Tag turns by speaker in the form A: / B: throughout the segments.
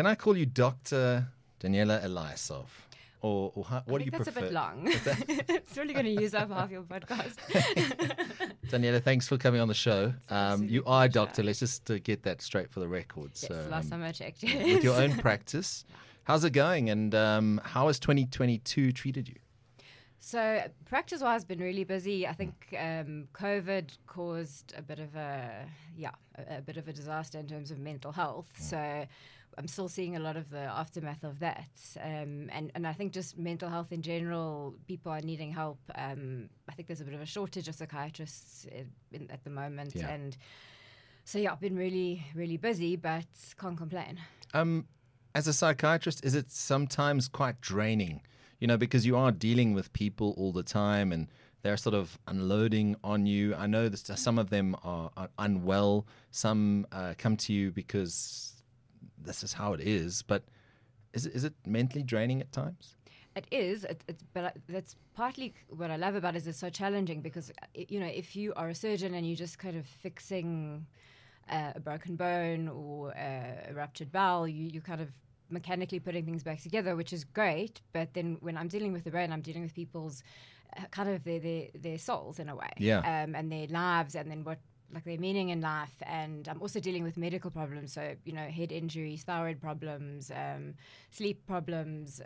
A: Can I call you Dr. Danella Eliasov? Or, or how, what do you
B: that's
A: prefer?
B: That's a bit long. it's really going to use up half your podcast.
A: Danella, thanks for coming on the show. Um, you are a doctor. Let's just uh, get that straight for the record.
B: yes,
A: So,
B: last
A: um,
B: time I checked. Yes.
A: with your own practice, how's it going? And um, how has 2022 treated you?
B: So practice wise, been really busy. I think um, COVID caused a bit of a yeah, a, a bit of a disaster in terms of mental health. So I'm still seeing a lot of the aftermath of that, um, and and I think just mental health in general, people are needing help. Um, I think there's a bit of a shortage of psychiatrists in, in, at the moment,
A: Yeah.
B: and so yeah, I've been really really busy, but can't complain.
A: Um, as a psychiatrist, is it sometimes quite draining? You know, because you are dealing with people all the time and they're sort of unloading on you. I know that some of them are, are unwell, some uh, come to you because this is how it is. But is it, is it mentally draining at times?
B: It is, it, it, but I, that's partly what I love about it is it's so challenging because you know if you are a surgeon and you're just kind of fixing uh, a broken bone or uh, a ruptured bowel, you you kind of mechanically putting things back together, which is great. But then when I'm dealing with the brain, I'm dealing with people's uh, kind of their, their their souls in a way,
A: Yeah.
B: um, and their lives, and then what like their meaning in life. And I'm also dealing with medical problems, so you know head injuries, thyroid problems, um, sleep problems,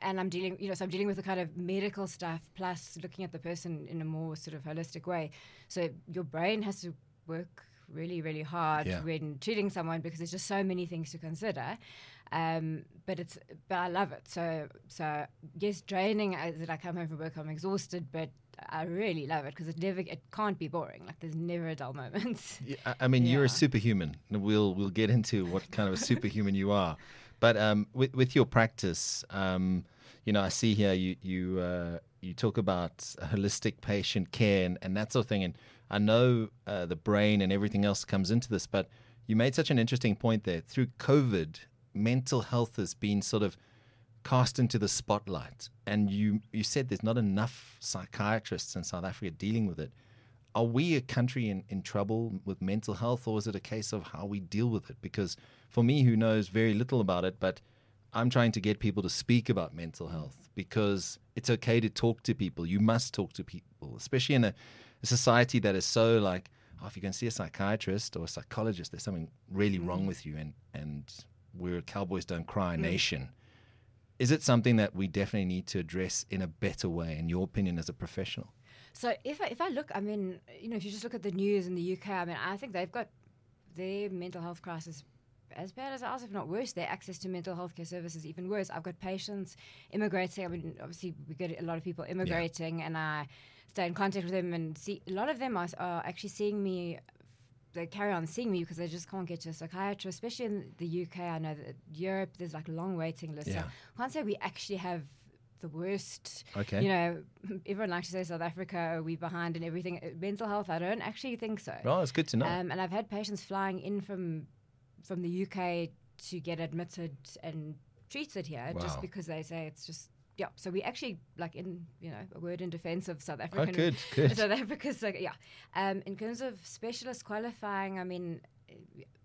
B: and I'm dealing, you know, so I'm dealing with the kind of medical stuff plus looking at the person in a more sort of holistic way. So your brain has to work really, really hard
A: Yeah.
B: when treating someone because there's just so many things to consider. Um, but it's, but I love it. So, so yes, draining as that I come home from work, I'm exhausted, but I really love it because it never, it can't be boring. Like there's never a dull moment.
A: Yeah, I- mean, you're a superhuman. We'll we'll get into what kind of a superhuman you are. But um, with with your practice, um, you know, I see here you you uh, you talk about holistic patient care and, and that sort of thing. And I know uh, the brain and everything else comes into this, but you made such an interesting point there. Through COVID, mental health has been sort of cast into the spotlight. And you you said there's not enough psychiatrists in South Africa dealing with it. Are we a country in, in trouble with mental health or is it a case of how we deal with it? Because for me who knows very little about it but i'm trying to get people to speak about mental health because it's okay to talk to people. You must talk to people especially in a, a society that is so like oh, if you can see a psychiatrist or a psychologist there's something really wrong mm. with you and and we're a cowboys don't cry mm. nation is it something that we definitely need to address in a better way in your opinion as a professional
B: So if I, if I look, I mean, you know, if you just look at the news in the UK, I mean, I think they've got their mental health crisis as bad as ours, if not worse. Their access to mental health care services even worse. I've got patients immigrating. I mean, obviously we get a lot of people immigrating, and I stay in contact with them and see a lot of them are, are actually seeing me. They carry on seeing me because they just can't get to a psychiatrist, especially in the UK. I know that Europe there's like long waiting lists. So I can't say we actually have the worst
A: Okay.
B: you know, everyone likes to say South Africa, are we behind in everything? Uh, Mental health, I don't actually think so.
A: well it's good to know
B: Um, and I've had patients flying in from from the UK to get admitted and treated here
A: Wow.
B: just because they say it's just yeah. So we actually like in you know a word in defense of South
A: oh,
B: African
A: good good
B: South Africa's like yeah. Um, in terms of specialist qualifying, I mean,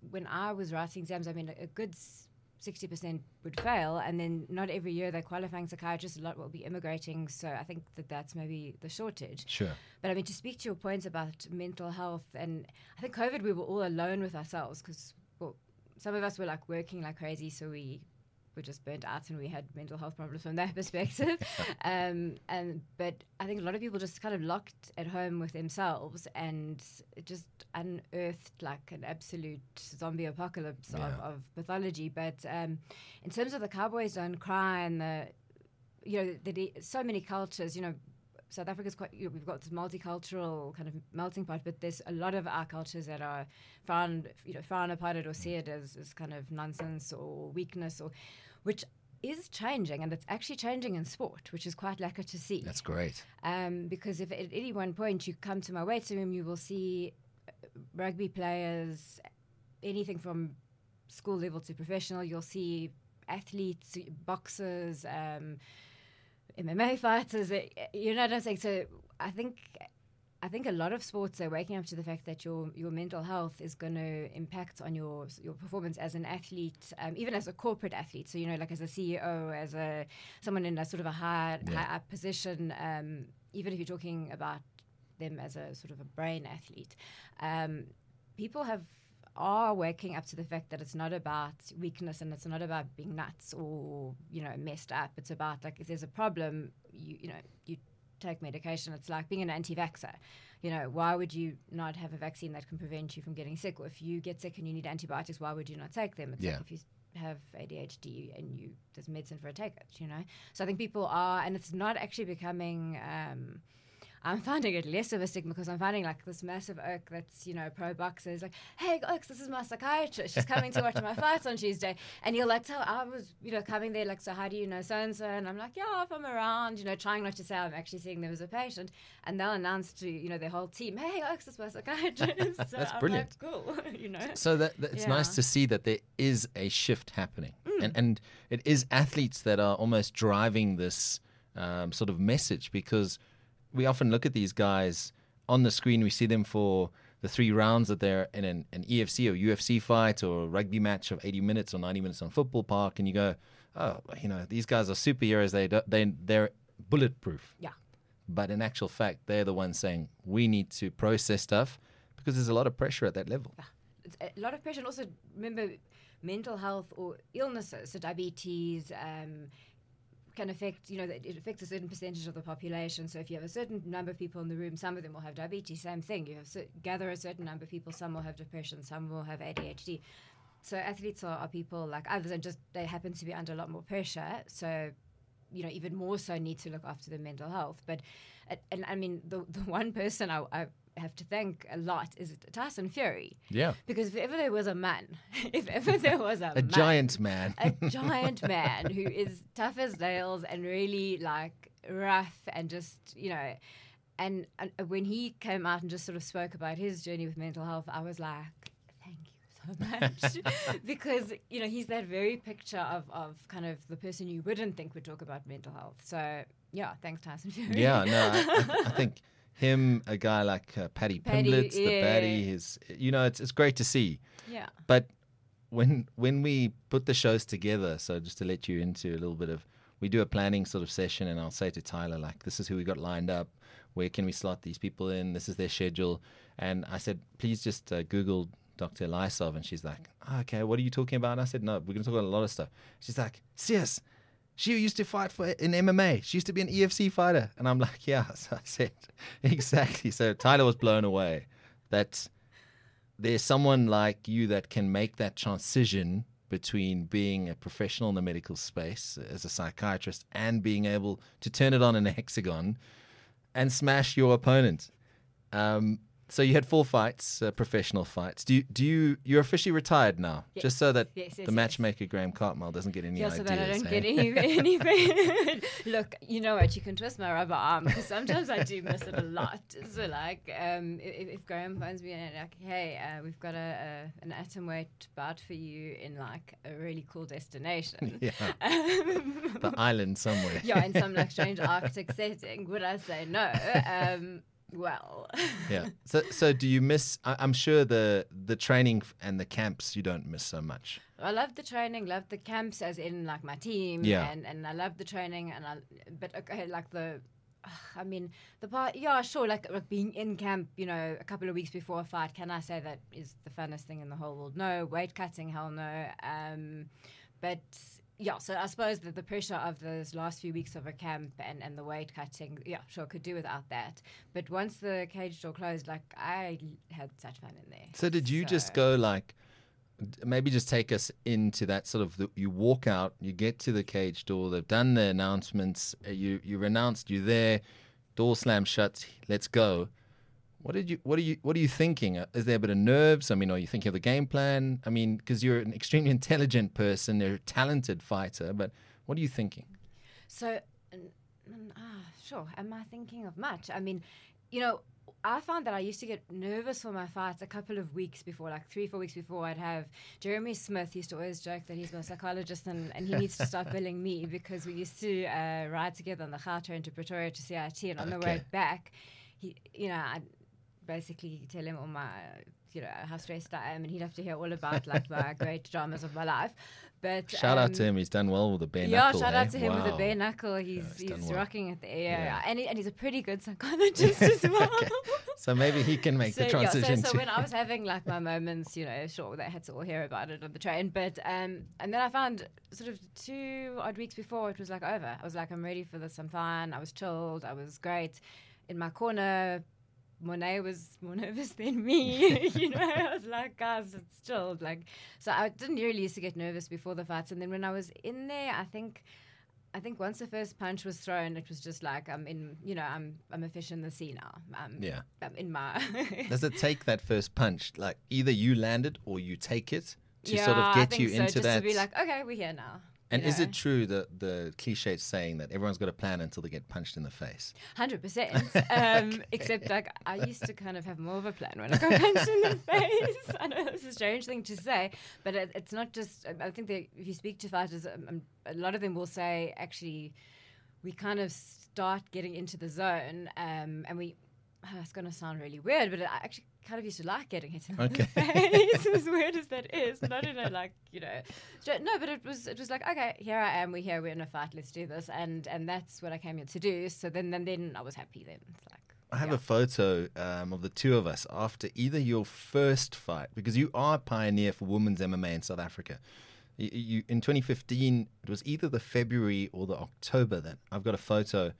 B: when I was writing exams, I mean, a, a good sixty percent would fail, and then not every year they're qualifying psychiatrists. A lot will be immigrating, so I think that that's maybe the shortage.
A: Sure.
B: But I mean, to speak to your points about mental health, and I think COVID, we were all alone with ourselves because, well, some of us were like working like crazy, so we were just burnt out and we had mental health problems from that perspective. um, and but I think a lot of people just kind of locked at home with themselves and just unearthed like an absolute zombie apocalypse
A: Yeah.
B: of, of pathology. But um, in terms of the Cowboys don't cry and the you know the, so many cultures, you know. South Africa's quite, you know, we've got this multicultural kind of melting pot, but there's a lot of our cultures that are found, you know, upon it or see it as, as kind of nonsense or weakness or, which is changing and it's actually changing in sport, which is quite lucky to see.
A: That's great.
B: Um, because if at any one point you come to my waiting room, you will see uh, rugby players, anything from school level to professional. You'll see athletes, boxers, um, MMA fighters. uh, You know what I'm saying? So I think I think a lot of sports are waking up to the fact that your your mental health is going to impact on your your performance as an athlete, um, even as a corporate athlete. So you know, like as a CEO, as a someone in a sort of a high
A: Yeah.
B: high up position. Um, even if you're talking about them as a sort of a brain athlete, um, people have are waking up to the fact that it's not about weakness and it's not about being nuts or you know messed up. It's about like if there's a problem, you you know you take medication. It's like being an anti-vaxxer. You know, why would you not have a vaccine that can prevent you from getting sick? Or if you get sick and you need antibiotics, why would you not take them? It's
A: Yeah.
B: like if you have ADHD and you there's medicine for it, take it. You know, so I think people are, and it's not actually becoming. Um, I'm finding it less of a stigma because I'm finding like this massive oak that's, you know, pro boxers like, hey, Oaks, this is my psychiatrist. She's coming to watch my fights on Tuesday. And you're like, tell, I was, you know, coming there, like, so how do you know so and so? And I'm like, yeah, if I'm around, you know, trying not to say I'm actually seeing them as a patient. And they'll announce to, you know, their whole team, hey, Oaks, this is my psychiatrist. So
A: That's
B: I'm
A: brilliant.
B: Like, cool, you know.
A: So that, that it's nice to see that there is a shift happening, and and it is athletes that are almost driving this um, sort of message because we often look at these guys on the screen. We see them for the three rounds that they're in an, an EFC or UFC fight or a rugby match of 80 minutes or 90 minutes on football park, and you go, oh, you know, these guys are superheroes. They don't- they they're bulletproof.
B: Yeah.
A: But in actual fact, they're the ones saying we need to process stuff because there's a lot of pressure at that level.
B: it's a lot of pressure. And also, remember, mental health or illnesses, so diabetes, um, can affect, you know, it affects a certain percentage of the population. So if you have a certain number of people in the room, some of them will have diabetes, same thing. You have gather a certain number of people, some will have depression, some will have ADHD. So athletes are, are people like others and just they happen to be under a lot more pressure. So, you know, even more so need to look after their mental health. But, and I mean, the, the one person I, I have to thank a lot is Tyson Fury.
A: Yeah.
B: Because if ever there was a man, if ever there was a,
A: A
B: man,
A: giant man.
B: a giant man who is tough as nails and really like rough and just you know, and, and when he came out and just sort of spoke about his journey with mental health, I was like, thank you so much because you know he's that very picture of of kind of the person you wouldn't think would talk about mental health. So yeah, thanks Tyson Fury.
A: yeah, no, I, I- I think him, a guy like uh, Paddy
B: Paddy,
A: Pimblett, the
B: yeah.
A: baddie, his, you know, it's it's great to see.
B: yeah.
A: But when when we put the shows together, so just to let you into a little bit of, we do a planning sort of session, and I'll say to Tyler like, this is who we got lined up. Where can we slot these people in? This is their schedule. And I said, please just uh, Google Dr. Eliasov. And she's like, "Ah, okay, what are you talking about? And I said, no, we're going to talk about a lot of stuff. She's like, sis, she used to fight for in MMA. She used to be an EFC fighter. And I'm like, yeah. So I said, exactly. So Tyler was blown away that there's someone like you that can make that transition between being a professional in the medical space as a psychiatrist and being able to turn it on in a hexagon and smash your opponent. Um, so you had four fights, uh, professional fights. Do you, do you you're officially retired now?
B: Yes.
A: Just so that
B: Yes, yes,
A: the
B: yes.
A: matchmaker Graham Cartmell doesn't get any
B: Yeah,
A: ideas.
B: so that I don't
A: eh?
B: get any, any Look, you know what? You can twist my rubber arm because sometimes I do miss it a lot. So, like, um, if, if Graham phones me and like, hey, uh, we've got a, a an atom weight bout for you in like a really cool destination.
A: Yeah,
B: Um,
A: the island somewhere.
B: yeah, in some like strange Arctic setting. Would I say no? Um, well,
A: yeah. So, so do you miss? I, I'm sure the the training and the camps you don't miss so much.
B: I love the training, love the camps, as in like my team,
A: Yeah.
B: and and I love the training, and I but okay, like the. I mean, the part, yeah, sure, like, like being in camp, you know, a couple of weeks before a fight, can I say that is the funnest thing in the whole world? No. Weight cutting, hell no. Um, but yeah, so I suppose that the pressure of those last few weeks of a camp and, and the weight cutting, yeah, sure, could do without that. But once the cage door closed, like, I had such fun in there.
A: So did you just go like? Maybe just take us into that sort of. The, you walk out, you get to the cage door. They've done the announcements. uh, You you're announced. You're there. Door slam shut. Let's go. What did you? What are you? What are you thinking? Uh, Is there a bit of nerves? I mean, are you thinking of the game plan? I mean, because you're an extremely intelligent person, you're a talented fighter, but what are you thinking?
B: So, ah, sure. Am I thinking of much? I mean, you know, I found that I used to get nervous for my fights a couple of weeks before, like three, four weeks before. I'd have Jeremy Smith used to always joke that he's my psychologist and, and he needs to start billing me because we used to uh, ride together on the Gautrain to Pretoria to CIT, and on the way back, he, you know, I basically tell him all my, you know, how stressed I am, and he'd have to hear all about like my great dramas of my life. But
A: Shout out
B: um,
A: to him. He's done well with the bare
B: yeah,
A: knuckle.
B: Yeah, shout
A: eh?
B: out to him with the bare knuckle. He's
A: he's done
B: he's
A: well.
B: rocking at the air,
A: Yeah.
B: and he, and he's a pretty good psychologist as well.
A: Okay. So maybe he can make
B: so,
A: the transition
B: Yeah, so, so when I was having like my moments, you know, sure, they had to all hear about it on the train. But um, and then I found sort of two odd weeks before it was like over. I was like, I'm ready for this. I'm fine. I was chilled. I was great. In my corner, Monet was more nervous than me. you know, I was like, guys, it's chilled. Like, so I didn't really used to get nervous before the fights. And then when I was in there, I think. I think once the first punch was thrown, it was just like I'm in, you know, I'm I'm a fish in the sea now. I'm,
A: Yeah.
B: I'm in my.
A: Does it take that first punch? Like either you land it or you take it to
B: yeah,
A: sort of get you
B: so,
A: into
B: just
A: that.
B: to be like, okay, we're here now.
A: And
B: you
A: is
B: know.
A: it true that the cliche saying that everyone's got a plan until they get punched in the face?
B: Hundred percent. Um, Except like I used to kind of have more of a plan when I got punched in the face. I know it's a strange thing to say, but it, it's not just. I think that if you speak to fighters, um, um, a lot of them will say actually, we kind of start getting into the zone, um, and we. it's going to sound really weird, but I actually kind of used to like getting hit in
A: Okay.
B: the face, as weird as that is. But I don't a like, you know, no, but it was it was like, okay, here I am, we're here, we're in a fight, let's do this, and and that's what I came here to do. So then then, then I was happy. Then it's like,
A: I have
B: yeah.
A: a photo um, of the two of us after either your first fight, because you are a pioneer for women's MMA in South Africa. You, you in 2015, it was either the February or the October. Then I've got a photo,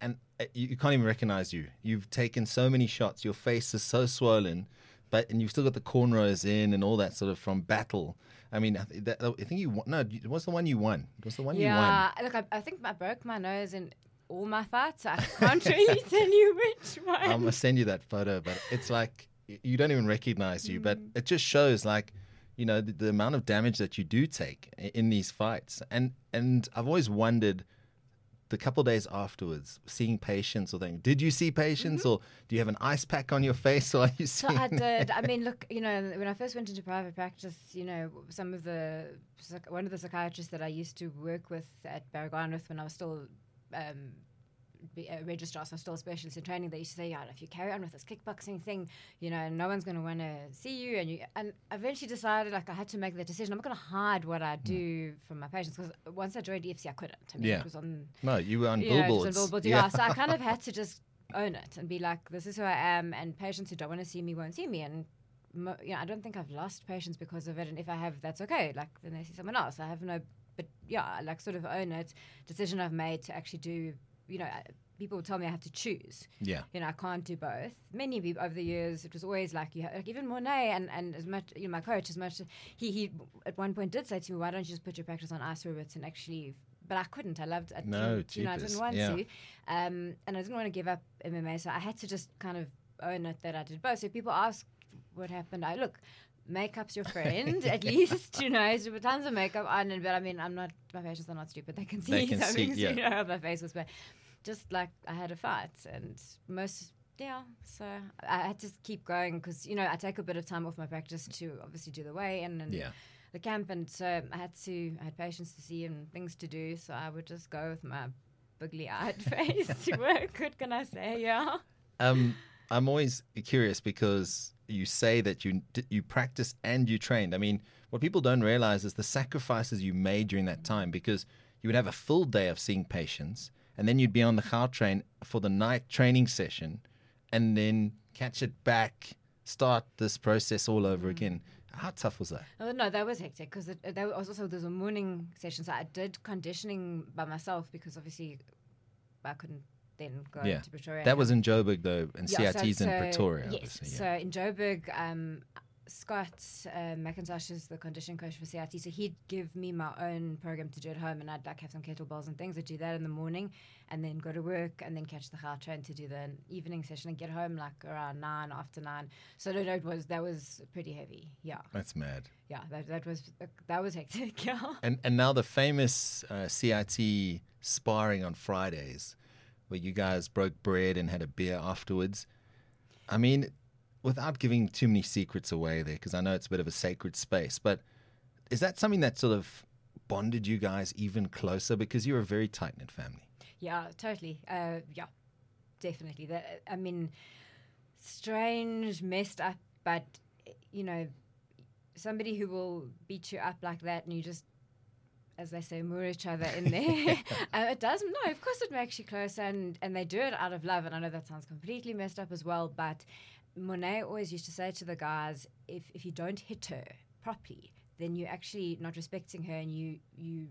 A: and uh, you, you can't even recognize you. You've taken so many shots. Your face is so swollen, but and you've still got the cornrows in and all that sort of from battle. I mean, I, th- that, I think you won. No, it was the one you won. It was the one you won.
B: yeah. Look, I, I think I broke my nose in all my fights. I can't really tell you which one.
A: I'm gonna send you that photo, but it's like you don't even recognize you, but it just shows like you know the, the amount of damage that you do take in these fights, and and I've always wondered the couple of days afterwards, seeing patients or thing. Did you see patients, or do you have an ice pack on your face, or are you
B: So? I did. I mean, look, you know, when I first went into private practice, you know, some of the one of the psychiatrists that I used to work with at Baragwanath with when I was still um, be uh, a registrar, so still specialist in training, they used to say, yeah, if you carry on with this kickboxing thing, you know, no one's going to want to see you. And you, and eventually decided, like, I had to make the decision. I'm not going to hide what I do mm. from my patients because once I joined EFC, I couldn't. I mean,
A: Yeah.
B: it was on
A: no, you were on
B: you
A: billboards.
B: just on billboards, yeah. So I kind of had to just own it and be like, this is who I am, and patients who don't want to see me won't see me. And mo- you know, I don't think I've lost patients because of it. And if I have, that's okay. Like then they see someone else. I have no, but yeah, like sort of own it. Decision I've made to actually do. You know, people would tell me I have to choose.
A: yeah,
B: You know, I can't do both. Many people over the years, it was always like you, ha- like even Monet and, and as much, you know, my coach, as much he he at one point did say to me, why don't you just put your practice on ice robots and actually. But I couldn't. I loved. I
A: No,
B: you know, I didn't want
A: Yeah.
B: to, um, and I didn't want to give up MMA, so I had to just kind of own it that I did both. So people ask what happened. I look, makeup's your friend at least, you know. So with tons of makeup on, and but I mean, I'm not. My patients are not stupid. They can see.
A: They can
B: something,
A: see, yeah.
B: You know, my face was bad just like I had a fight, and most yeah. So I had to keep going because you know I take a bit of time off my practice to obviously do the weigh in and
A: yeah.
B: the camp, and so I had to I had patients to see and things to do, so I would just go with my bugly eyed face to work. What can I say? Yeah.
A: Um, I'm always curious because you say that you you practiced and you trained. I mean, what people don't realize is the sacrifices you made during that time because you would have a full day of seeing patients, and then you'd be on the Gautrain for the night training session, and then catch it back, start this process all over mm. again. How tough was that?
B: Oh, no, that was hectic because there was also there's a morning session. So I did conditioning by myself because obviously I couldn't then go
A: Yeah.
B: to Pretoria.
A: That was in Joburg though, and
B: Yeah, so-
A: CIT's in
B: so-
A: Pretoria.
B: Yes.
A: obviously,
B: So in Joburg, um, Scott uh, McIntosh is the conditioning coach for CIT. So he'd give me my own program to do at home, and I'd like have some kettlebells and things. I'd do that in the morning, and then go to work, and then catch the Gautrain to do the evening session and get home like around nine after nine. So no, no, it was that was pretty heavy. Yeah,
A: That's mad.
B: yeah, that, that was that was hectic. Yeah.
A: And and now the famous uh, CIT sparring on Fridays, where you guys broke bread and had a beer afterwards. I mean, without giving too many secrets away there, because I know it's a bit of a sacred space, but is that something that sort of bonded you guys even closer? Because you're a very tight knit family.
B: Yeah, totally. Uh, yeah, definitely. That I mean, strange, messed up, but you know, somebody who will beat you up like that, and you just, as they say, moor each other in there. uh, it does no, of course, it makes you closer, and and they do it out of love. And I know that sounds completely messed up as well, but Monet always used to say to the guys, if if you don't hit her properly, then you're actually not respecting her, and you you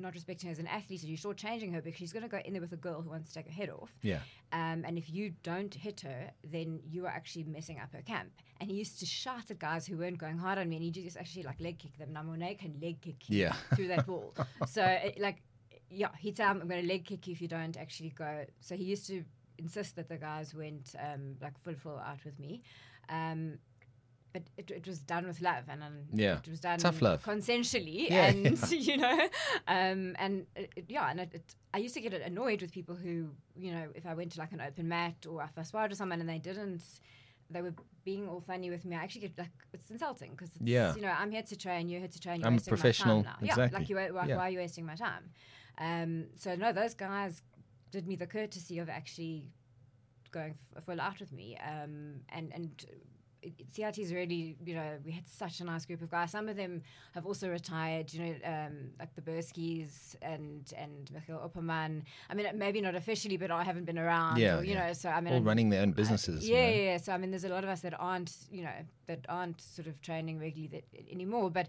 B: not respecting her as an athlete, and you're shortchanging her because she's going to go in there with a girl who wants to take her head off.
A: Yeah.
B: Um, and if you don't hit her, then you are actually messing up her camp. And he used to shout at guys who weren't going hard on me, and he just actually like leg kick them. Now Monet can leg kick you
A: Yeah.
B: through that ball. so it, like, yeah, he'd say, "I'm going to leg kick you if you don't actually go." So he used to insist that the guys went um, like full full out with me. Um, but it, it was done with love, and um,
A: Yeah.
B: it was done
A: Tough love.
B: consensually,
A: Yeah,
B: and you know, um, and it, yeah, and it, it, I used to get annoyed with people who, you know, if I went to like an open mat or if I sparred with someone and they didn't, they were being all funny with me. I actually get like it's insulting because
A: Yeah.
B: you know, I'm here to train, you're here to train. You're
A: I'm a
B: wasting my
A: professional,
B: time now. Yeah,
A: exactly.
B: like you, why,
A: Yeah.
B: why are you wasting my time? Um, so no, those guys did me the courtesy of actually going f- full out with me, um, and and. CIT is really, you know, we had such a nice group of guys. Some of them have also retired, you know, um, like the Burskis and and Michael Opperman. I mean, maybe not officially, but I haven't been around.
A: Yeah,
B: or, you
A: yeah.
B: know, so I mean,
A: All running their own businesses. you
B: yeah,
A: know.
B: yeah, yeah. So I mean, there's a lot of us that aren't, you know, that aren't sort of training regularly that, anymore. But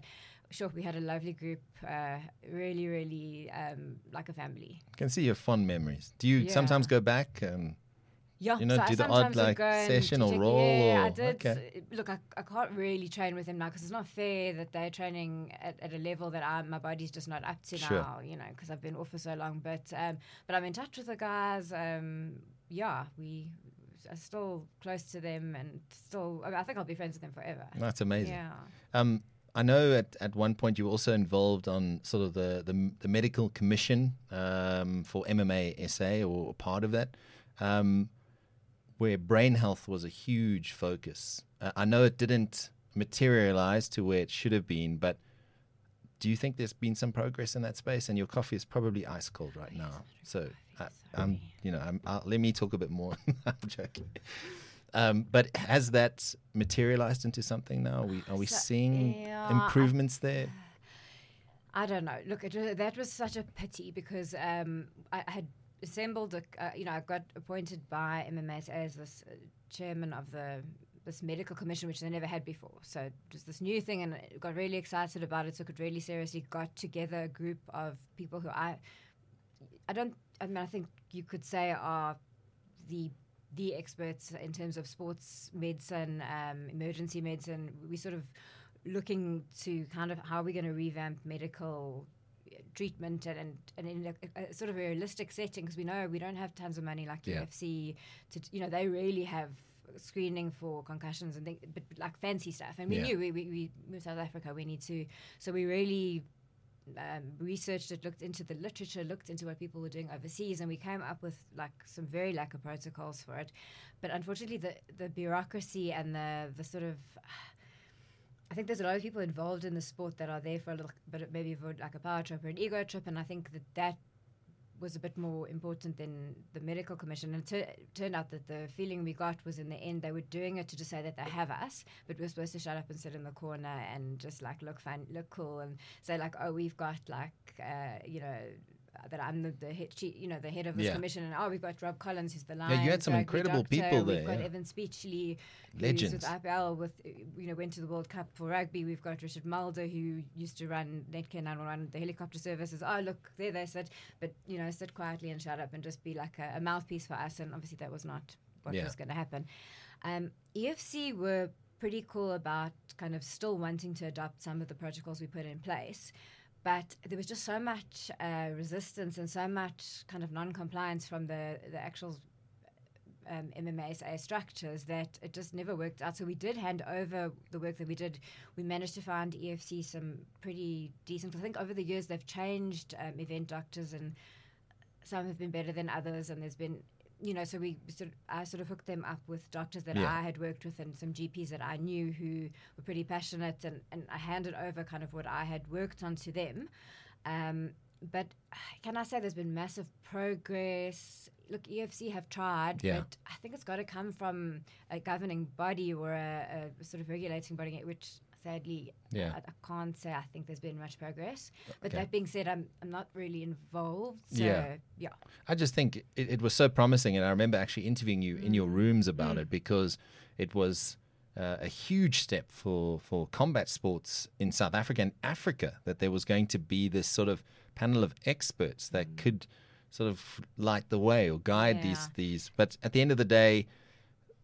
B: sure, we had a lovely group, uh, really, really um, like a family.
A: I can see your fond memories. Do you
B: Yeah.
A: sometimes go back? Um,
B: Yeah,
A: You know,
B: so I
A: do the odd, like, session or roll
B: Yeah, I
A: or-
B: did.
A: okay.
B: Look, I, I can't really train with him now because it's not fair that they're training at, at a level that I, my body's just not up to
A: Sure.
B: now. You know, because I've been off for so long. But um, but I'm in touch with the guys. Um, yeah, we are still close to them and still. I, mean, I think I'll be friends with them forever.
A: that's amazing.
B: Yeah.
A: Um, I know at, at one point you were also involved on sort of the, the, the medical commission um, for MMA SA or part of that, um, where brain health was a huge focus. Uh, I know it didn't materialize to where it should have been, but do you think there's been some progress in that space? And your coffee is probably ice cold right now. So, I, I'm, you know, I'm, I'll, let me talk a bit more. I'm joking. Um, but has that materialized into something now? Are we, are we
B: So-
A: seeing
B: yeah, I-
A: improvements there?
B: I don't know. Look, it, that was such a pity because um, I, I had assembled, a, uh, you know, I got appointed by MMA as this uh, chairman of the this medical commission, which they never had before. So just this new thing, and I got really excited about it. Took it really seriously. Got together a group of people who I, I don't. I mean, I think you could say are the the experts in terms of sports medicine, um, emergency medicine. We sort of looking to kind of how are we're going to revamp medical treatment and and, and in a, a sort of a realistic setting because we know we don't have tons of money like
A: Yeah.
B: UFC to you know they really have screening for concussions and things, but like fancy stuff and we
A: Yeah.
B: knew we, we, we moved South Africa we need to so we really um, researched it, looked into the literature, looked into what people were doing overseas, and we came up with like some very lack of protocols for it. But unfortunately, the the bureaucracy and the the sort of I think there's a lot of people involved in the sport that are there for a little bit, maybe for like a power trip or an ego trip, and I think that that was a bit more important than the medical commission. And it tu- turned out that the feeling we got was in the end they were doing it to just say that they have us, but we're supposed to shut up and sit in the corner and just like look fun, look cool, and say like, oh, we've got like, uh, you know. That I'm the, the head, chief, you know, the head of this
A: Yeah.
B: commission, and oh, we've got Rob Collins, who's the
A: line.
B: Yeah you
A: had some incredible
B: doctor,
A: people
B: We've
A: there,
B: got
A: yeah.
B: Evan Speechley,
A: Legends.
B: with IPL, with you know, went to the World Cup for rugby. We've got Richard Mulder, who used to run Netcare 911, the helicopter services. Oh, look, there they sit, but you know, sit quietly and shut up and just be like a, a mouthpiece for us. And obviously, that was not what
A: Yeah.
B: was going to happen. Um, EFC were pretty cool about kind of still wanting to adopt some of the protocols we put in place. But there was just so much uh, resistance and so much kind of non-compliance from the, the actual um, MMASA structures that it just never worked out. So we did hand over the work that we did. We managed to find EFC some pretty decent. I think over the years they've changed um, event doctors, and some have been better than others. And there's been, you know, so we sort of, I sort of hooked them up with doctors that
A: Yeah.
B: I had worked with and some GPs that I knew who were pretty passionate, and, and I handed over kind of what I had worked on to them. Um, but can I say there's been massive progress? Look, EFC have tried,
A: Yeah.
B: but I think it's got to come from a governing body or a, a sort of regulating body, which sadly
A: Yeah.
B: I, I can't say I think there's been much progress. But
A: Okay.
B: that being said, I'm, I'm not really involved. So,
A: Yeah.
B: yeah.
A: I just think it, it was so promising, and I remember actually interviewing you in your mm. rooms about mm. it because it was uh, a huge step for for combat sports in South Africa and Africa that there was going to be this sort of panel of experts that mm. could sort of light the way or guide these
B: Yeah.
A: these. But at the end of the day.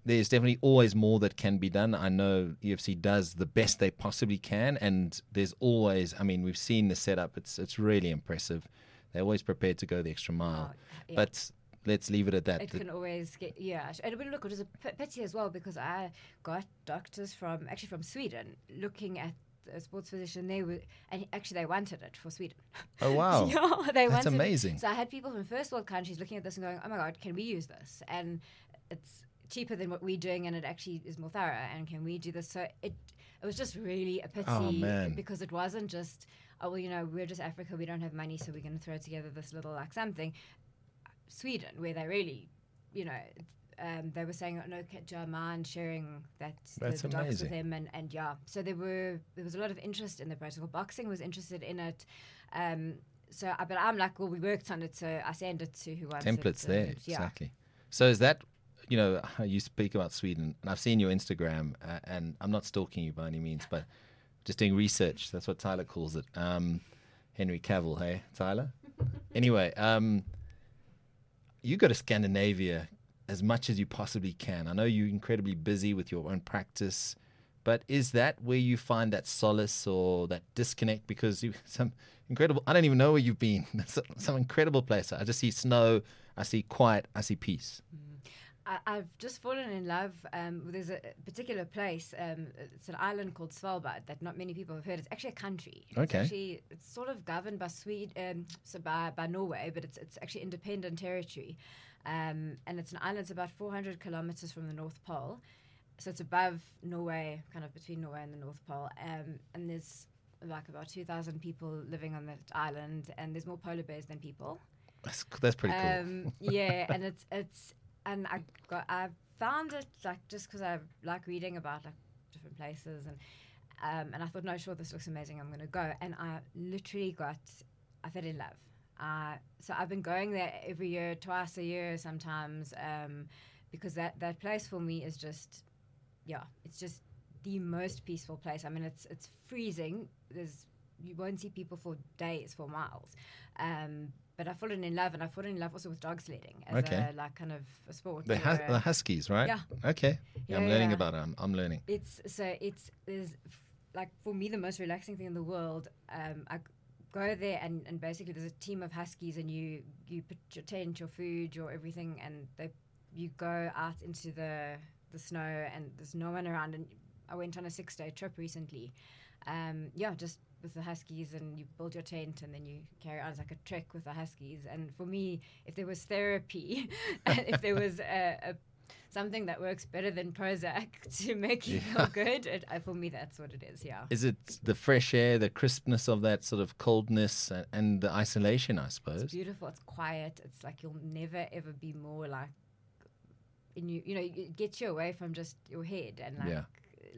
A: There's definitely always more that can be done. I know EFC does the best they possibly can, and there's always. I mean, we've seen the setup; it's it's really impressive. They're always prepared to go the extra mile.
B: Oh, yeah.
A: But let's leave it at that.
B: It can always get yeah. And but look, it was a p- pity as well because I got doctors from actually from Sweden looking at a sports physician. They were and actually they wanted it for Sweden.
A: oh wow,
B: yeah, they
A: that's
B: wanted it.
A: amazing.
B: So I had people from first world countries looking at this and going, "Oh my god, can we use this?" And it's cheaper than what we're doing, and it actually is more thorough. And can we do this? So it it was just really a pity
A: Oh,
B: because it wasn't just. Oh well, you know, we're just Africa. We don't have money, so we're going to throw together this little like something. Sweden, where they really, you know, um, they were saying, "No, ca- do mind sharing that the-
A: That's
B: the, docs with
A: amazing.
B: him?" And, and yeah, so there were there was a lot of interest in the protocol. Boxing was interested in it. Um, so, I, but I'm like, well, we worked on it, so I sent it to who wants it,
A: Templates there,
B: and yeah.
A: exactly. So is that, you know, you speak about Sweden, and I've seen your Instagram, uh, and I'm not stalking you by any means, but just doing research. That's what Tyler calls it. Um, Henry Cavill, hey, Tyler. anyway, um, you go to Scandinavia as much as you possibly can. I know you're incredibly busy with your own practice, but is that where you find that solace or that disconnect? Because you some incredible. I don't even know where you've been. some, some incredible place. I just see snow. I see quiet. I see peace.
B: I, I've just fallen in love. Um, there's a particular place. Um, it's an island called Svalbard that not many people have heard. It's actually a country. It's
A: Okay.
B: actually, it's sort of governed by Sweden, um, so by, by Norway, but it's it's actually independent territory. Um, and it's an island. It's about 400 kilometers from the North Pole, so it's above Norway, kind of between Norway and the North Pole. Um, and there's like about 2,000 people living on that island, and there's more polar bears than people.
A: That's that's pretty cool.
B: Um, yeah, and it's it's and I got I found it like just because I like reading about like different places and um, and I thought no sure this looks amazing I'm gonna go and I literally got I fell in love. Uh, so I've been going there every year, twice a year sometimes, um, because that that place for me is just yeah, it's just the most peaceful place. I mean, it's it's freezing. There's you won't see people for days, for miles. Um, but I've fallen in love, and I've fallen in love also with dog sledding as
A: Okay.
B: a like kind of a sport.
A: the, hus-
B: a-
A: the huskies, right?
B: Yeah.
A: Okay. Yeah, I'm learning
B: yeah.
A: about it. I'm, I'm learning.
B: it's so it's there's f- like for me the most relaxing thing in the world. Um, I go there and, and basically there's a team of huskies and you you put your tent, your food, your everything, and they you go out into the the snow and there's no one around. And I went on a six day trip recently. Um, yeah, just with the huskies and you build your tent and then you carry on. It's like a trek with the huskies. And for me, if there was therapy, if there was a, a something that works better than Prozac to make you
A: Yeah.
B: feel good. It, for me, that's what it is. Yeah.
A: Is it the fresh air, the crispness of that sort of coldness, and, and the isolation? I suppose?
B: It's beautiful. It's quiet. It's like you'll never ever be more like in you. You know, it gets you away from just your head and like
A: Yeah.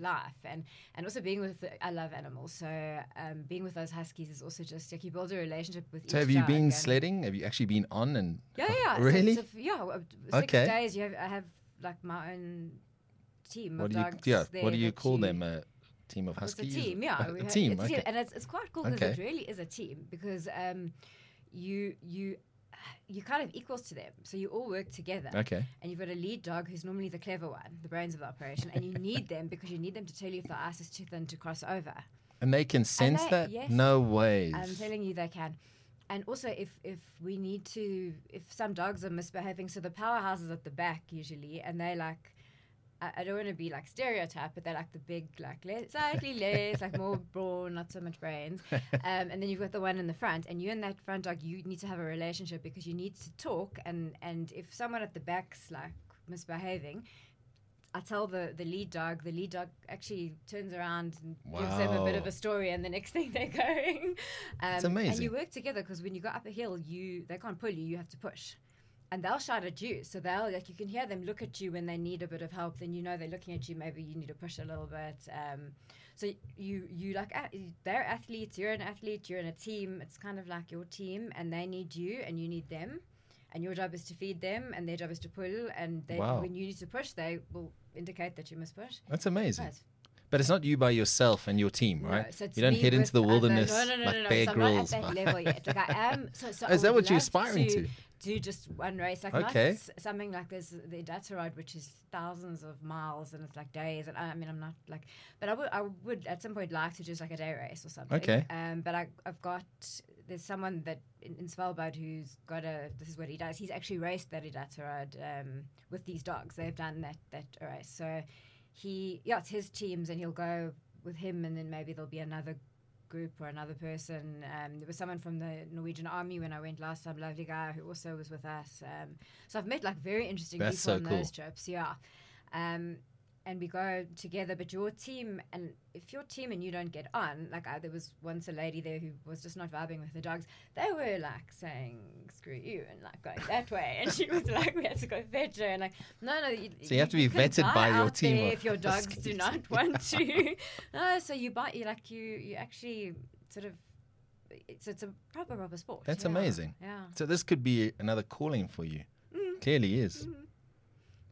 B: Life and and also being with. I love animals, so um, being with those huskies is also just like you build a relationship with.
A: So have you been sledding? Have you actually been on and?
B: Yeah, yeah. so
A: Really?
B: it's a- yeah. Six
A: Okay.
B: days. You have. I have like my own team
A: What
B: of
A: do you?
B: dogs.
A: Yeah. What do you call them? A team of huskies.
B: It's a team, yeah.
A: A team.
B: it's a
A: Okay.
B: and it's, it's quite cool because
A: Okay.
B: it really is a team because um, you you you kind of equals to them, so you all work together.
A: Okay.
B: And you've got a lead dog who's normally the clever one, the brains of the operation, and you need them because you need them to tell you if the ice is too thin to cross over.
A: And they can sense
B: they-
A: that?
B: yes.
A: No way.
B: I'm telling you, they can. And also, if if we need to, if some dogs are misbehaving, so the powerhouse is at the back usually, and they like. I, I don't want to be like stereotype, but they're like the big, like less, slightly less, like more brawn, not so much brains. Um, and then you've got the one in the front, and you and that front dog, you need to have a relationship because you need to talk. And and if someone at the back's like misbehaving, I tell the, the lead dog, the lead dog actually turns around and gives them a bit of a story, and the next thing they're going. Um,
A: It's
B: And you work together because when you go up a hill, you they can't pull you, you have to push. And they'll shout at you. So they'll, like, you can hear them look at you when they need a bit of help. Then you know they're looking at you. Maybe you need to push a little bit. Um, so you, you like, they're athletes, you're an athlete, you're in a team. It's kind of like your team, and they need you, and you need them. And your job is to feed them, and their job is to pull. And they,
A: Wow.
B: when you need to push, they will indicate that you must push.
A: That's amazing. But it's not you by yourself and your team,
B: No,
A: right?
B: so it's
A: you don't head into the
B: other-
A: wilderness
B: no, no, no,
A: like
B: no, no,
A: Bear
B: so I'm
A: Grylls.
B: not at that level yet. Like I am. So, so
A: is that what you're aspiring to?
B: Do just one race, like
A: Okay.
B: not something like this, the Iditarod, which is thousands of miles and it's like days. And I, I mean, I'm not like, but I would, I would at some point like to just like a day race or something.
A: Okay.
B: Um, but I, I've got there's someone that in, in Svalbard who's got a. This is what he does. He's actually raced that Iditarod um, with these dogs. They've done that that race. So he, yeah, it's his teams, and he'll go with him, and then maybe there'll be another group or another person. Um, there was someone from the Norwegian Army when I went last time, lovely guy who also was with us. Um, so I've met like very interesting
A: That's
B: people
A: so
B: on
A: cool.
B: those trips. Yeah. Um, and we go together, but your team, and if your team and you don't get on, like I, there was once a lady there who was just not vibing with the dogs. They were like saying "screw you" and like going that way, and she was like, "We had to go fetch her," and like, no, no. You,
A: So you have to be vetted by your team
B: if your dogs do not want to. no, so you buy, you like you, you actually sort of. It's it's a proper proper sport.
A: That's
B: yeah,
A: amazing.
B: Yeah.
A: So this could be another calling for you.
B: Mm.
A: Clearly is.
B: Mhm.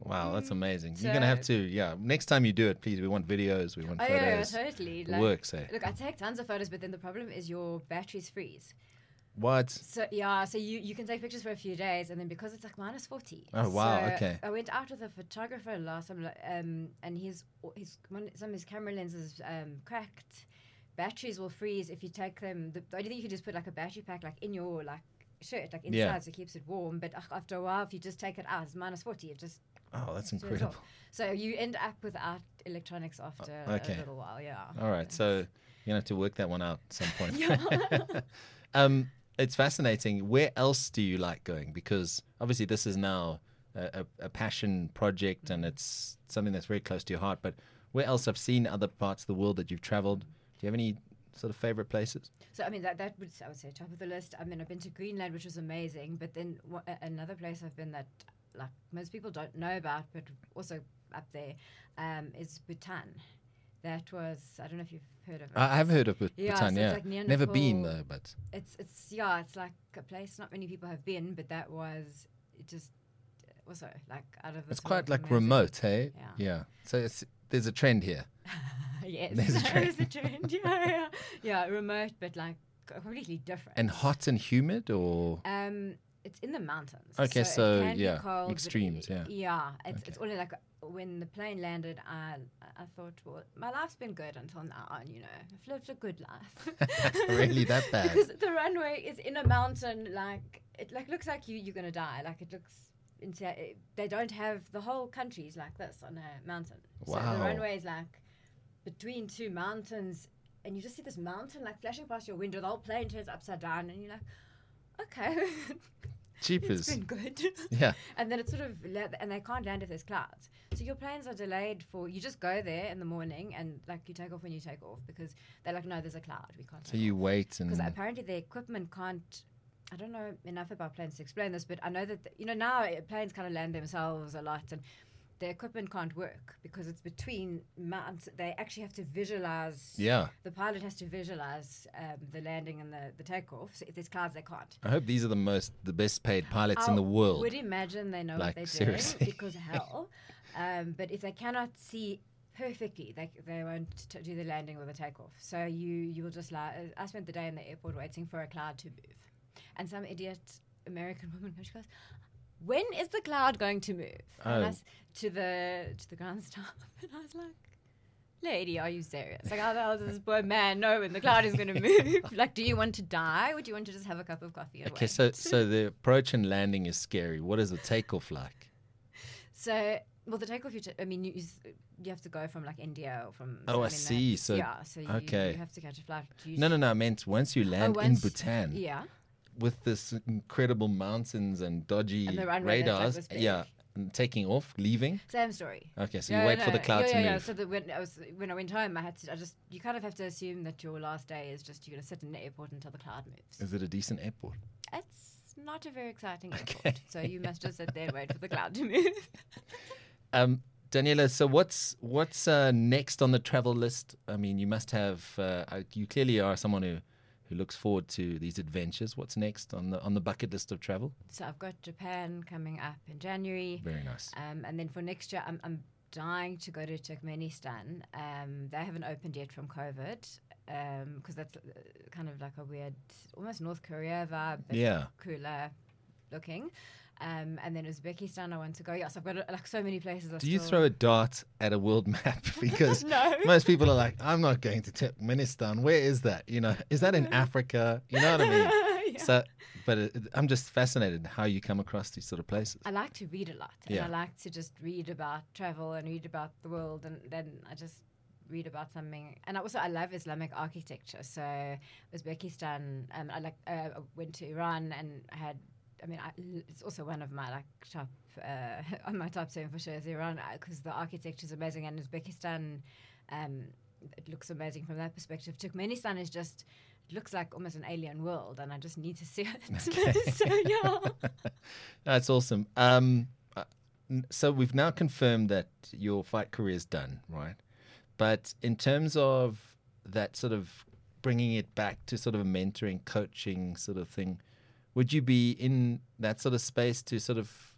A: Wow, that's
B: Mm.
A: amazing. You're gonna have to, yeah. Next time you do it, please. We want videos. We want
B: Oh yeah, yeah, totally. Like,
A: works, eh?
B: Look, I take tons of photos, but then the problem is your batteries freeze.
A: What?
B: So yeah, so you, you can take pictures for a few days, and then because it's like minus forty.
A: Oh, wow,
B: so
A: okay.
B: I went out with a photographer last time, um, and his his one, some of his camera lenses um, cracked. Batteries will freeze if you take them. The, the only thing you can just put like a battery pack like in your like shirt, like inside,
A: Yeah.
B: so it keeps it warm. But uh, after a while, if you just take it out, it's minus forty. It just
A: Oh, that's incredible.
B: So you end up without electronics after
A: okay.
B: a little while. Yeah.
A: All right, so you're gonna have to work that one out at some point.
B: Yeah.
A: um, it's fascinating. Where else do you like going? Because obviously this is now a, a, passion project and it's something that's very close to your heart. But where else? I've seen other parts of the world that you've traveled. Do you have any sort of favorite places?
B: So I mean that that would I would say top of the list. I mean I've been to Greenland, which was amazing, but then a- another place I've been that like most people don't know about, but also up there, um, is Bhutan. That was I don't know if you've heard of it.
A: I, I've heard of Bhut-
B: Yeah,
A: Bhutan.
B: so
A: Yeah,
B: like
A: never been though. But
B: It's it's yeah, it's like a place not many people have been, but that was it just also like out of
A: it's quite like
B: amazing.
A: remote, hey?
B: Yeah.
A: Yeah. So it's, there's a trend here.
B: yes,
A: There's a trend.
B: There's a trend. Yeah, yeah, yeah, remote, but like completely different.
A: And hot and humid, or
B: Um, it's in the mountains.
A: Okay,
B: it
A: so,
B: be
A: yeah,
B: cold,
A: extremes, yeah.
B: Yeah, it's, it's only like when the plane landed, I I thought, well, my life's been good until now, and you know, I've lived a good life.
A: Really that bad?
B: because the runway is in a mountain, like it like looks like you you're gonna die. Like it looks. Into, they don't have the whole country's like this on a mountain. So
A: Wow.
B: the runway is like between two mountains, and you just see this mountain like flashing past your window. The whole plane turns upside down, and you're like, okay, it's
A: cheapers.
B: been good.
A: Yeah.
B: and then it's sort of la- and they can't land if there's clouds. So your planes are delayed for you just go there in the morning and like you take off when you take off because they're like no there's a cloud we can't.
A: So you wait and
B: because apparently the equipment can't. I don't know enough about planes to explain this, but I know that the, you know now uh, planes kind of land themselves a lot and. The equipment can't work because it's between mountains. They actually have to visualize.
A: yeah.
B: The pilot has to visualize um, the landing and the, the takeoff. So if there's clouds, they can't.
A: I hope these are the most the best paid pilots in the world.
B: would imagine they know
A: Like,
B: what they're
A: seriously.
B: doing because hell. Um, but if they cannot see perfectly, they, they won't t- do the landing or the takeoff. So you you will just like I spent the day in the airport waiting for a cloud to move, and some idiot American woman she goes. When is the cloud going to move? And I
A: Oh.
B: to the to the ground staff, and I was like, "Lady, are you serious? Like, how the hell does this poor man know when the cloud is going to move? like, do you want to die, or do you want to just have a cup of coffee and
A: Okay,
B: wait?"
A: so so the approach and landing is scary. What is the takeoff like?
B: So, well, the takeoff, you, t- I mean, you, you you have to go from like India or from.
A: Oh, I see. So-
B: yeah, so you,
A: okay.
B: you have to catch a flight. You
A: No, no, no. I meant once you oh, land in
B: once-
A: Bhutan
B: Yeah,
A: with this incredible mountains and dodgy
B: And the runway that's like
A: radars. yeah, taking off, leaving.
B: Same story.
A: Okay, so you wait for the cloud
B: yeah,
A: to
B: yeah,
A: move.
B: Yeah. So that when I was when I went home, I had to. I just you kind of have to assume that your last day is just you're going to sit in the airport until the cloud moves.
A: Is it a decent airport?
B: It's not a very exciting airport, so you must just sit there and wait for the cloud to move.
A: Um, Danella, so what's what's uh, next on the travel list? I mean, you must have. Uh, uh, you clearly are someone who, who looks forward to these adventures. What's next on the on the bucket list of travel?
B: So I've got Japan coming up in January,
A: Very nice.
B: um, and then for next year, I'm, I'm dying to go to Turkmenistan. Um, they haven't opened yet from COVID because that's uh, kind of like a weird, almost North Korea vibe, but
A: Yeah.
B: cooler looking. Um, and then Uzbekistan, I want to go. Yes, I've got like so many places. I
A: Do you throw a dart at a world map? Because
B: No.
A: most people are like, I'm not going to Turkmenistan. Where is that? You know, is that in Africa? You know what I mean?
B: Yeah.
A: So, but it, I'm just fascinated how you come across these sort of places.
B: I like to read a lot, and
A: Yeah.
B: I like to just read about travel and read about the world, and then I just read about something. And I also I love Islamic architecture. So Uzbekistan, um, I like uh, I went to Iran and I had. I mean, I, it's also one of my like top uh, on my top seven for sure is Iran because the architecture is amazing, and Uzbekistan. Um, it looks amazing from that perspective. Turkmenistan is just it looks like almost an alien world, and I just need to see it. so yeah.
A: That's awesome. Um, uh, so we've now confirmed that your fight career is done, right? But in terms of that sort of bringing it back to sort of a mentoring, coaching sort of thing, would you be in that sort of space to sort of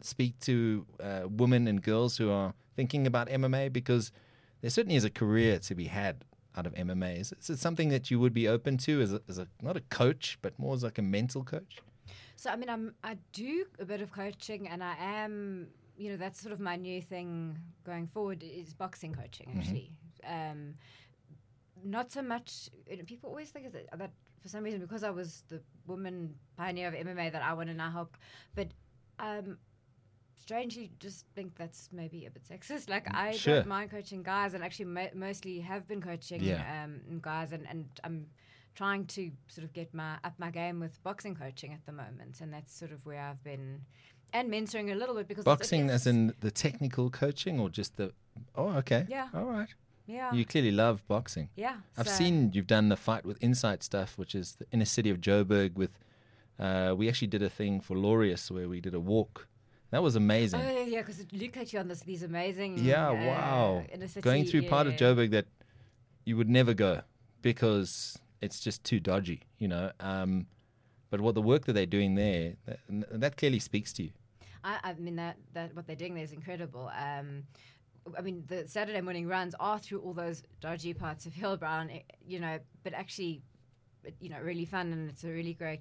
A: speak to uh, women and girls who are thinking about MMA? Because there certainly is a career to be had out of MMA. Is, it something that you would be open to as a, as a not a coach, but more as like a mental coach?
B: So I mean, I'm I do a bit of coaching, and I am, you know, that's sort of my new thing going forward is boxing coaching. Actually, um, not so much. You know, people always think that, that for some reason because I was the woman pioneer of MMA that I want to now help, but um, strangely just think that's maybe a bit sexist. Like I
A: Sure.
B: don't mind coaching guys, and actually mo- mostly have been coaching
A: Yeah.
B: um, guys, and, and I'm trying to sort of get my up my game with boxing coaching at the moment, and that's sort of where I've been, and mentoring a little bit because
A: Boxing, as in the technical coaching, or just the? Oh, okay.
B: Yeah.
A: All right.
B: Yeah,
A: You clearly love boxing.
B: yeah.
A: I've
B: so-
A: seen you've done the fight with Insight stuff, which is the inner city of Joburg. With, uh, we actually did a thing for Laureus where we did a walk. That was amazing.
B: Oh yeah, because it looked like you on this these amazing.
A: yeah.
B: uh,
A: Wow.
B: inner city,
A: Going through part of. Joburg that you would never go because it's just too dodgy, you know. Um, but what the work that they're doing there, that, that clearly speaks to you.
B: I, I mean that that what they're doing there is incredible. Um, I mean the Saturday morning runs are through all those dodgy parts of Hillbrow, eh, you know, but actually, you know, really fun and it's a really great.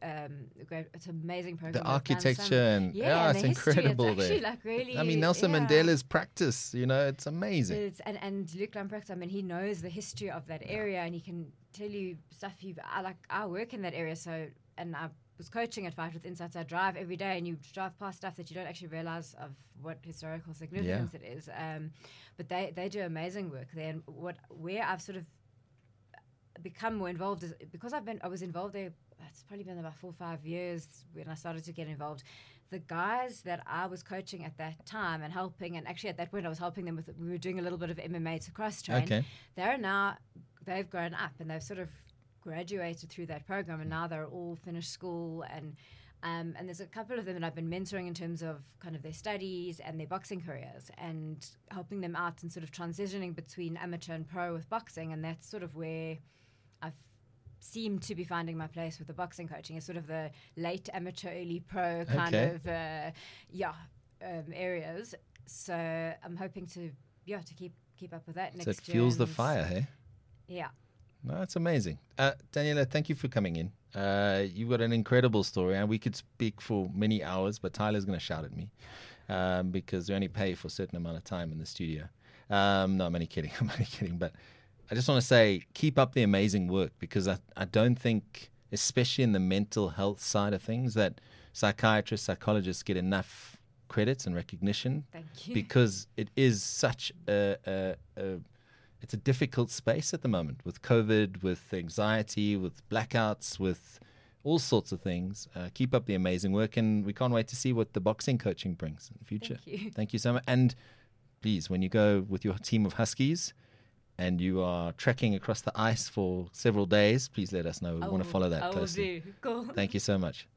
B: Um, great, it's amazing program.
A: The architecture and
B: yeah,
A: yeah,
B: and
A: it's
B: the history,
A: incredible
B: it's actually
A: there.
B: Like really,
A: I mean, Nelson
B: yeah.
A: Mandela's practice, you know, it's amazing.
B: It's, and and Luke Lamprecht, I mean, he knows the history of that area, and he can tell you stuff. You I like I work in that area, so and I was coaching at Fight with Insights. I drive every day, and you drive past stuff that you don't actually realize of what historical significance it is. Um, but they they do amazing work there, and what where I've sort of become more involved is because I've been I was involved there. It's probably been about four or five years when I started to get involved. The guys that I was coaching at that time and helping, and actually at that point I was helping them with. We were doing a little bit of MMA to cross train.
A: Okay.
B: They're now they've grown up and they've sort of graduated through that program, and now they're all finished school and. Um, and there's a couple of them that I've been mentoring in terms of kind of their studies and their boxing careers and helping them out and sort of transitioning between amateur and pro with boxing. And that's sort of where I've seemed to be finding my place with the boxing coaching. It's sort of the late amateur, early pro kind
A: Okay.
B: of, uh, yeah, um, areas. So I'm hoping to, yeah, to keep keep up with that next year.
A: So it
B: year.
A: fuels the fire, hey?
B: Yeah.
A: No, that's amazing. Uh, Danella, thank you for coming in. Uh, you've got an incredible story, and we could speak for many hours, but Tyler's going to shout at me um, because we only pay for a certain amount of time in the studio. Um, no, I'm only kidding. I'm only kidding. But I just want to say, keep up the amazing work because I, I don't think, especially in the mental health side of things, that psychiatrists, psychologists get enough credits and recognition
B: Thank you.
A: because it is such a, a, a it's a difficult space at the moment with COVID, with anxiety, with blackouts, with all sorts of things. Uh, keep up the amazing work, and we can't wait to see what the boxing coaching brings in the future.
B: Thank you.
A: Thank you so much. And please, when you go with your team of Huskies and you are trekking across the ice for several days, please let us know. We
B: I
A: want to follow that
B: I will
A: closely.
B: do. Cool.
A: Thank you so much.